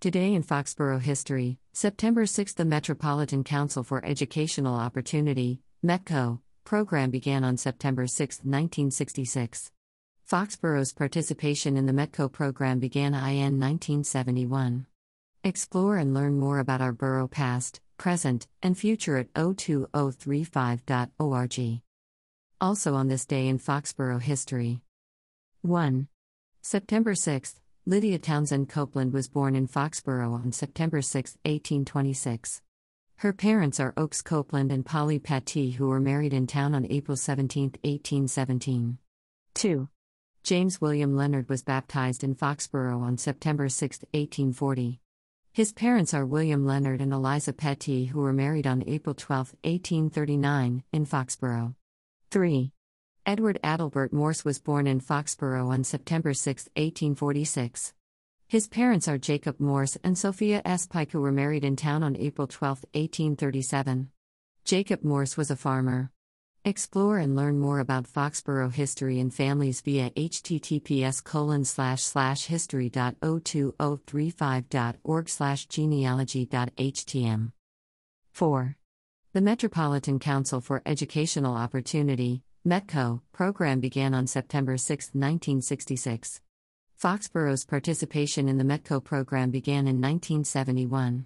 Today in Foxborough history, September 6 the Metropolitan Council for Educational Opportunity, METCO, program began on September 6, 1966. Foxborough's participation in the METCO program began in 1971. Explore and learn more about our borough past, present, and future at 02035.org. Also on this day in Foxborough history. 1. September 6, Lydia Townsend Copeland was born in Foxborough on September 6, 1826. Her parents are Oakes Copeland and Polly Pattee, who were married in town on April 17, 1817. 2. James William Leonard was baptized in Foxborough on September 6, 1840. His parents are William Leonard and Eliza Pattee, who were married on April 12, 1839, in Foxborough. 3. Edward Adelbert Morse was born in Foxborough on September 6, 1846. His parents are Jacob Morse and Sophia S. Pike, who were married in town on April 12, 1837. Jacob Morse was a farmer. Explore and learn more about Foxborough history and families via https colon slash slash history.02035.org slash genealogy.htm. 4. The Metropolitan Council for Educational Opportunity, METCO, program began on September 6, 1966. Foxborough's participation in the METCO program began in 1971.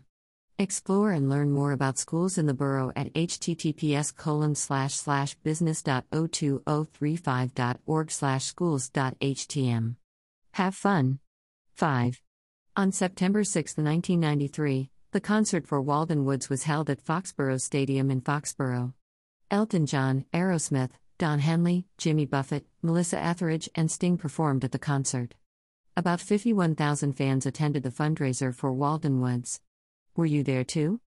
Explore and learn more about schools in the borough at https colon oh slash slash business.02035.org slash schools.htm. Have fun. 5. On September 6, 1993, the concert for Walden Woods was held at Foxborough Stadium in Foxborough. Elton John, Aerosmith, Don Henley, Jimmy Buffett, Melissa Etheridge, and Sting performed at the concert. About 51,000 fans attended the fundraiser for Walden Woods. Were you there too?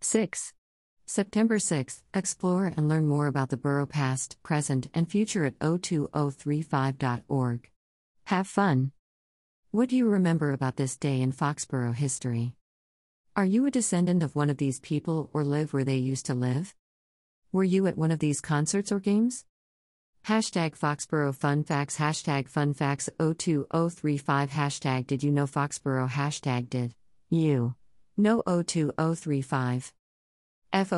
6. September 6, explore and learn more about the borough past, present, and future at 02035.org. Have fun. What do you remember about this day in Foxborough history? Are you a descendant of one of these people or live where they used to live? Were you at one of these concerts or games? Hashtag Foxborough Fun Facts Hashtag Fun Facts 02035 Hashtag Did you know Foxborough Hashtag Did you know 02035 F